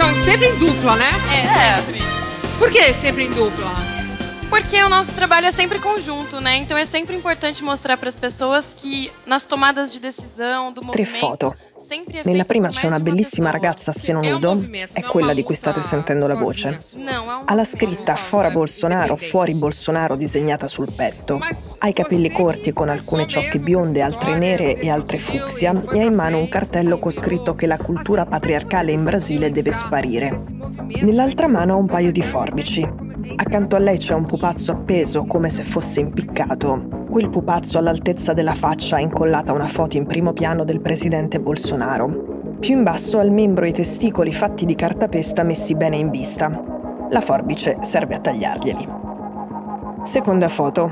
são sempre em dupla, né? É, sempre. Por que sempre em dupla? Porque o nosso trabalho é sempre congiunto, né? Então é sempre importante mostrar para as pessoas que nas tomadas de decisão do Tre movimento foto. sempre é Nella prima c'è una bellissima pessoa. ragazza a seno nudo, è quella di cui state sentendo la voce. Ha la scritta Fora Bolsonaro, fuori Bolsonaro disegnata sul petto. Ha i capelli corti con alcune ciocche bionde, altre nere e altre fucsia e ha in mano un cartello con scritto che la cultura patriarcale in Brasile deve sparire. Nell'altra mano ha un paio di forbici. Accanto a lei c'è un pupazzo appeso come se fosse impiccato. Quel pupazzo all'altezza della faccia ha incollata una foto in primo piano del presidente Bolsonaro. Più in basso ha il membro i testicoli fatti di cartapesta messi bene in vista. La forbice serve a tagliarglieli. Seconda foto.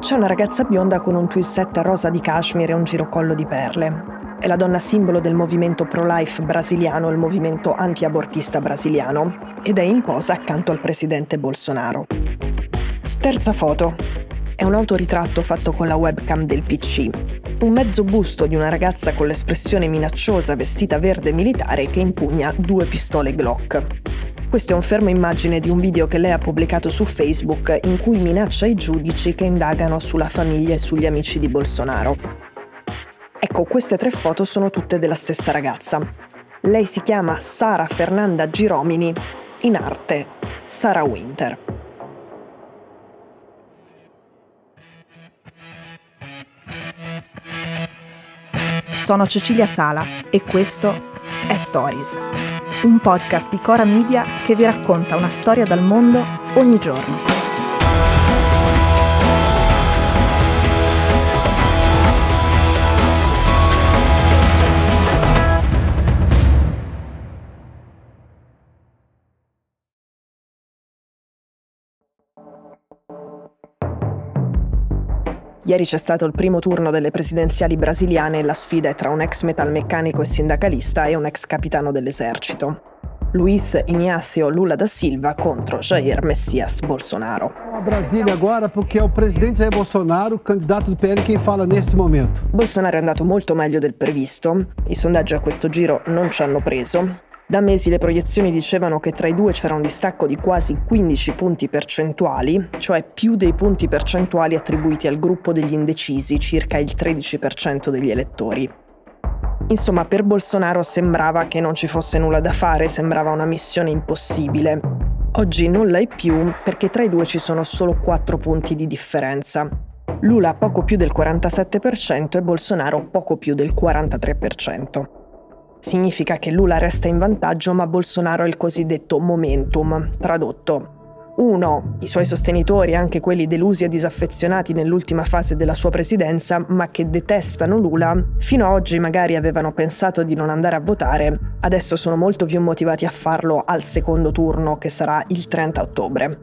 C'è una ragazza bionda con un twist rosa di cashmere e un girocollo di perle. È la donna simbolo del movimento pro-life brasiliano, il movimento anti-abortista brasiliano, ed è in posa accanto al presidente Bolsonaro. Terza foto. È un autoritratto fatto con la webcam del PC. Un mezzo busto di una ragazza con l'espressione minacciosa vestita verde militare che impugna due pistole Glock. Questo è un fermo immagine di un video che lei ha pubblicato su Facebook in cui minaccia i giudici che indagano sulla famiglia e sugli amici di Bolsonaro. Ecco, queste tre foto sono tutte della stessa ragazza. Lei si chiama Sara Fernanda Giromini, in arte Sara Winter. Sono Cecilia Sala e questo è Stories, un podcast di Cora Media che vi racconta una storia dal mondo ogni giorno. Ieri c'è stato il primo turno delle presidenziali brasiliane e la sfida è tra un ex metalmeccanico e sindacalista e un ex capitano dell'esercito. Luiz Inácio Lula da Silva contro Jair Messias Bolsonaro. a Brasília agora porque é o presidente Jair Bolsonaro, candidato do PL, quem fala neste momento. Bolsonaro è andato molto meglio del previsto, i sondaggi a questo giro non ci hanno preso. Da mesi le proiezioni dicevano che tra i due c'era un distacco di quasi 15 punti percentuali, cioè più dei punti percentuali attribuiti al gruppo degli indecisi, circa il 13% degli elettori. Insomma, per Bolsonaro sembrava che non ci fosse nulla da fare, sembrava una missione impossibile. Oggi non la è più perché tra i due ci sono solo 4 punti di differenza. Lula poco più del 47% e Bolsonaro poco più del 43%. Significa che Lula resta in vantaggio ma Bolsonaro ha il cosiddetto momentum, tradotto. 1. I suoi sostenitori, anche quelli delusi e disaffezionati nell'ultima fase della sua presidenza, ma che detestano Lula, fino a oggi magari avevano pensato di non andare a votare, adesso sono molto più motivati a farlo al secondo turno che sarà il 30 ottobre.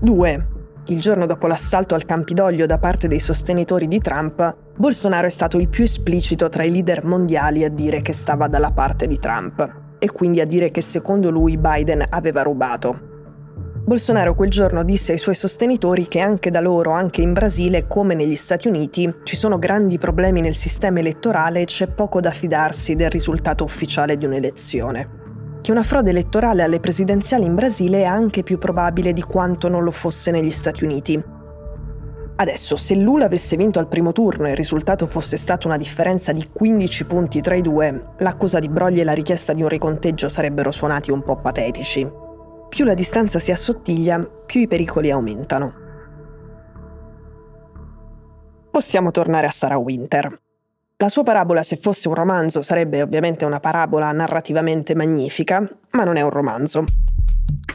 2. Il giorno dopo l'assalto al Campidoglio da parte dei sostenitori di Trump, Bolsonaro è stato il più esplicito tra i leader mondiali a dire che stava dalla parte di Trump e quindi a dire che secondo lui Biden aveva rubato. Bolsonaro quel giorno disse ai suoi sostenitori che anche da loro, anche in Brasile, come negli Stati Uniti, ci sono grandi problemi nel sistema elettorale e c'è poco da fidarsi del risultato ufficiale di un'elezione. Che una frode elettorale alle presidenziali in Brasile è anche più probabile di quanto non lo fosse negli Stati Uniti. Adesso, se Lula avesse vinto al primo turno e il risultato fosse stato una differenza di 15 punti tra i due, l'accusa di brogli e la richiesta di un riconteggio sarebbero suonati un po' patetici. Più la distanza si assottiglia, più i pericoli aumentano. Possiamo tornare a Sarah Winter. La sua parabola, se fosse un romanzo, sarebbe ovviamente una parabola narrativamente magnifica, ma non è un romanzo.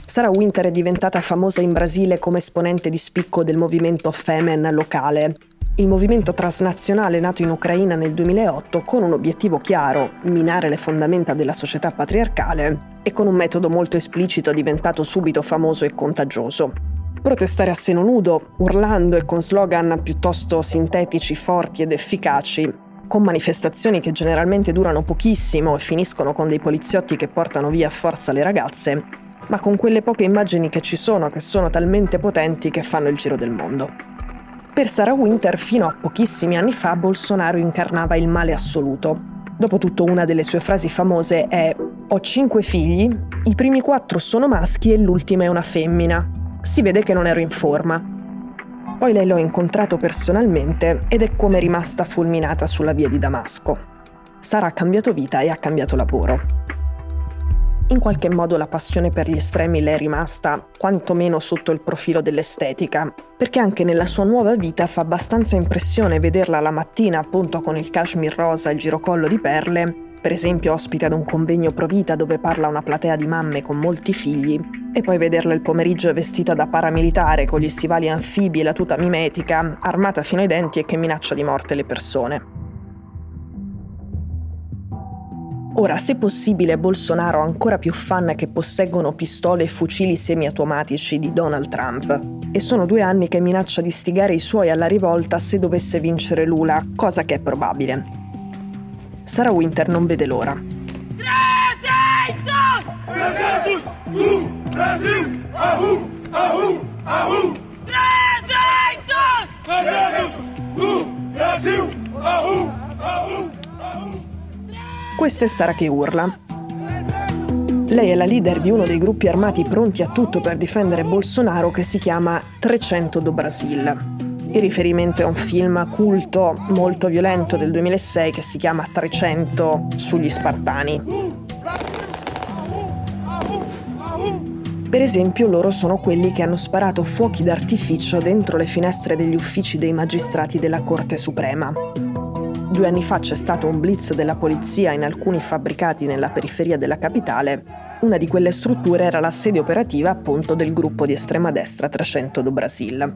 Sarah Winter è diventata famosa in Brasile come esponente di spicco del movimento Femen locale, il movimento transnazionale nato in Ucraina nel 2008 con un obiettivo chiaro, minare le fondamenta della società patriarcale, e con un metodo molto esplicito diventato subito famoso e contagioso. Protestare a seno nudo, urlando e con slogan piuttosto sintetici, forti ed efficaci, con manifestazioni che generalmente durano pochissimo e finiscono con dei poliziotti che portano via a forza le ragazze, ma con quelle poche immagini che ci sono che sono talmente potenti che fanno il giro del mondo. Per Sarah Winter, fino a pochissimi anni fa, Bolsonaro incarnava il male assoluto. Dopotutto una delle sue frasi famose è Ho cinque figli, i primi quattro sono maschi e l'ultima è una femmina. Si vede che non ero in forma. Poi lei l'ho incontrato personalmente ed è come rimasta fulminata sulla via di Damasco. Sara ha cambiato vita e ha cambiato lavoro. In qualche modo la passione per gli estremi le è rimasta, quantomeno sotto il profilo dell'estetica, perché anche nella sua nuova vita fa abbastanza impressione vederla la mattina appunto con il cashmere rosa e il girocollo di perle, per esempio ospite ad un convegno Provita dove parla una platea di mamme con molti figli, e poi vederla il pomeriggio vestita da paramilitare con gli stivali anfibi e la tuta mimetica, armata fino ai denti e che minaccia di morte le persone. Ora, se possibile, Bolsonaro ha ancora più fan che posseggono pistole e fucili semiautomatici di Donald Trump. E sono due anni che minaccia di stigare i suoi alla rivolta se dovesse vincere Lula, cosa che è probabile. Sarah Winter non vede l'ora. 300! 300! Brasil! Ahu! Ahu! Ahu! 300! 300! Uh, Brasil! Ahu! Ahu! Questa è Sara che urla. Lei è la leader di uno dei gruppi armati pronti a tutto per difendere Bolsonaro che si chiama 300 do Brasil. Il riferimento è a un film culto molto violento del 2006 che si chiama 300 sugli Spartani. Per esempio, loro sono quelli che hanno sparato fuochi d'artificio dentro le finestre degli uffici dei magistrati della Corte Suprema. Due anni fa c'è stato un blitz della polizia in alcuni fabbricati nella periferia della capitale. Una di quelle strutture era la sede operativa appunto del gruppo di estrema destra 300 do Brasil.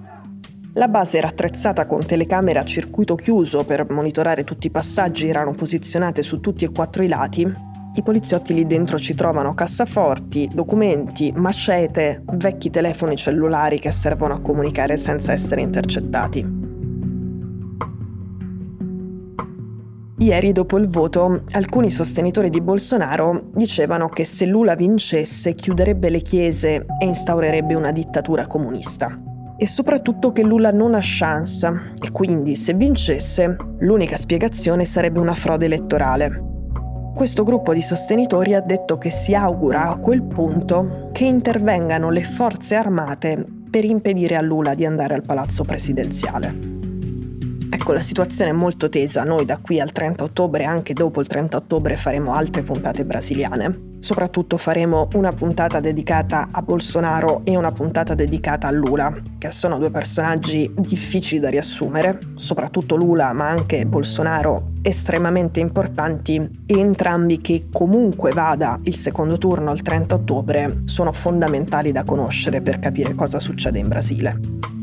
La base era attrezzata con telecamere a circuito chiuso per monitorare tutti i passaggi, erano posizionate su tutti e quattro i lati. I poliziotti lì dentro ci trovano cassaforti, documenti, macete, vecchi telefoni cellulari che servono a comunicare senza essere intercettati. Ieri, dopo il voto, alcuni sostenitori di Bolsonaro dicevano che se Lula vincesse chiuderebbe le chiese e instaurerebbe una dittatura comunista. E soprattutto che Lula non ha chance e quindi se vincesse l'unica spiegazione sarebbe una frode elettorale. Questo gruppo di sostenitori ha detto che si augura a quel punto che intervengano le forze armate per impedire a Lula di andare al palazzo presidenziale. Ecco, la situazione è molto tesa. Noi da qui al 30 ottobre, anche dopo il 30 ottobre, faremo altre puntate brasiliane. Soprattutto faremo una puntata dedicata a Bolsonaro e una puntata dedicata a Lula, che sono due personaggi difficili da riassumere, soprattutto Lula, ma anche Bolsonaro estremamente importanti entrambi che comunque vada il secondo turno il 30 ottobre sono fondamentali da conoscere per capire cosa succede in Brasile.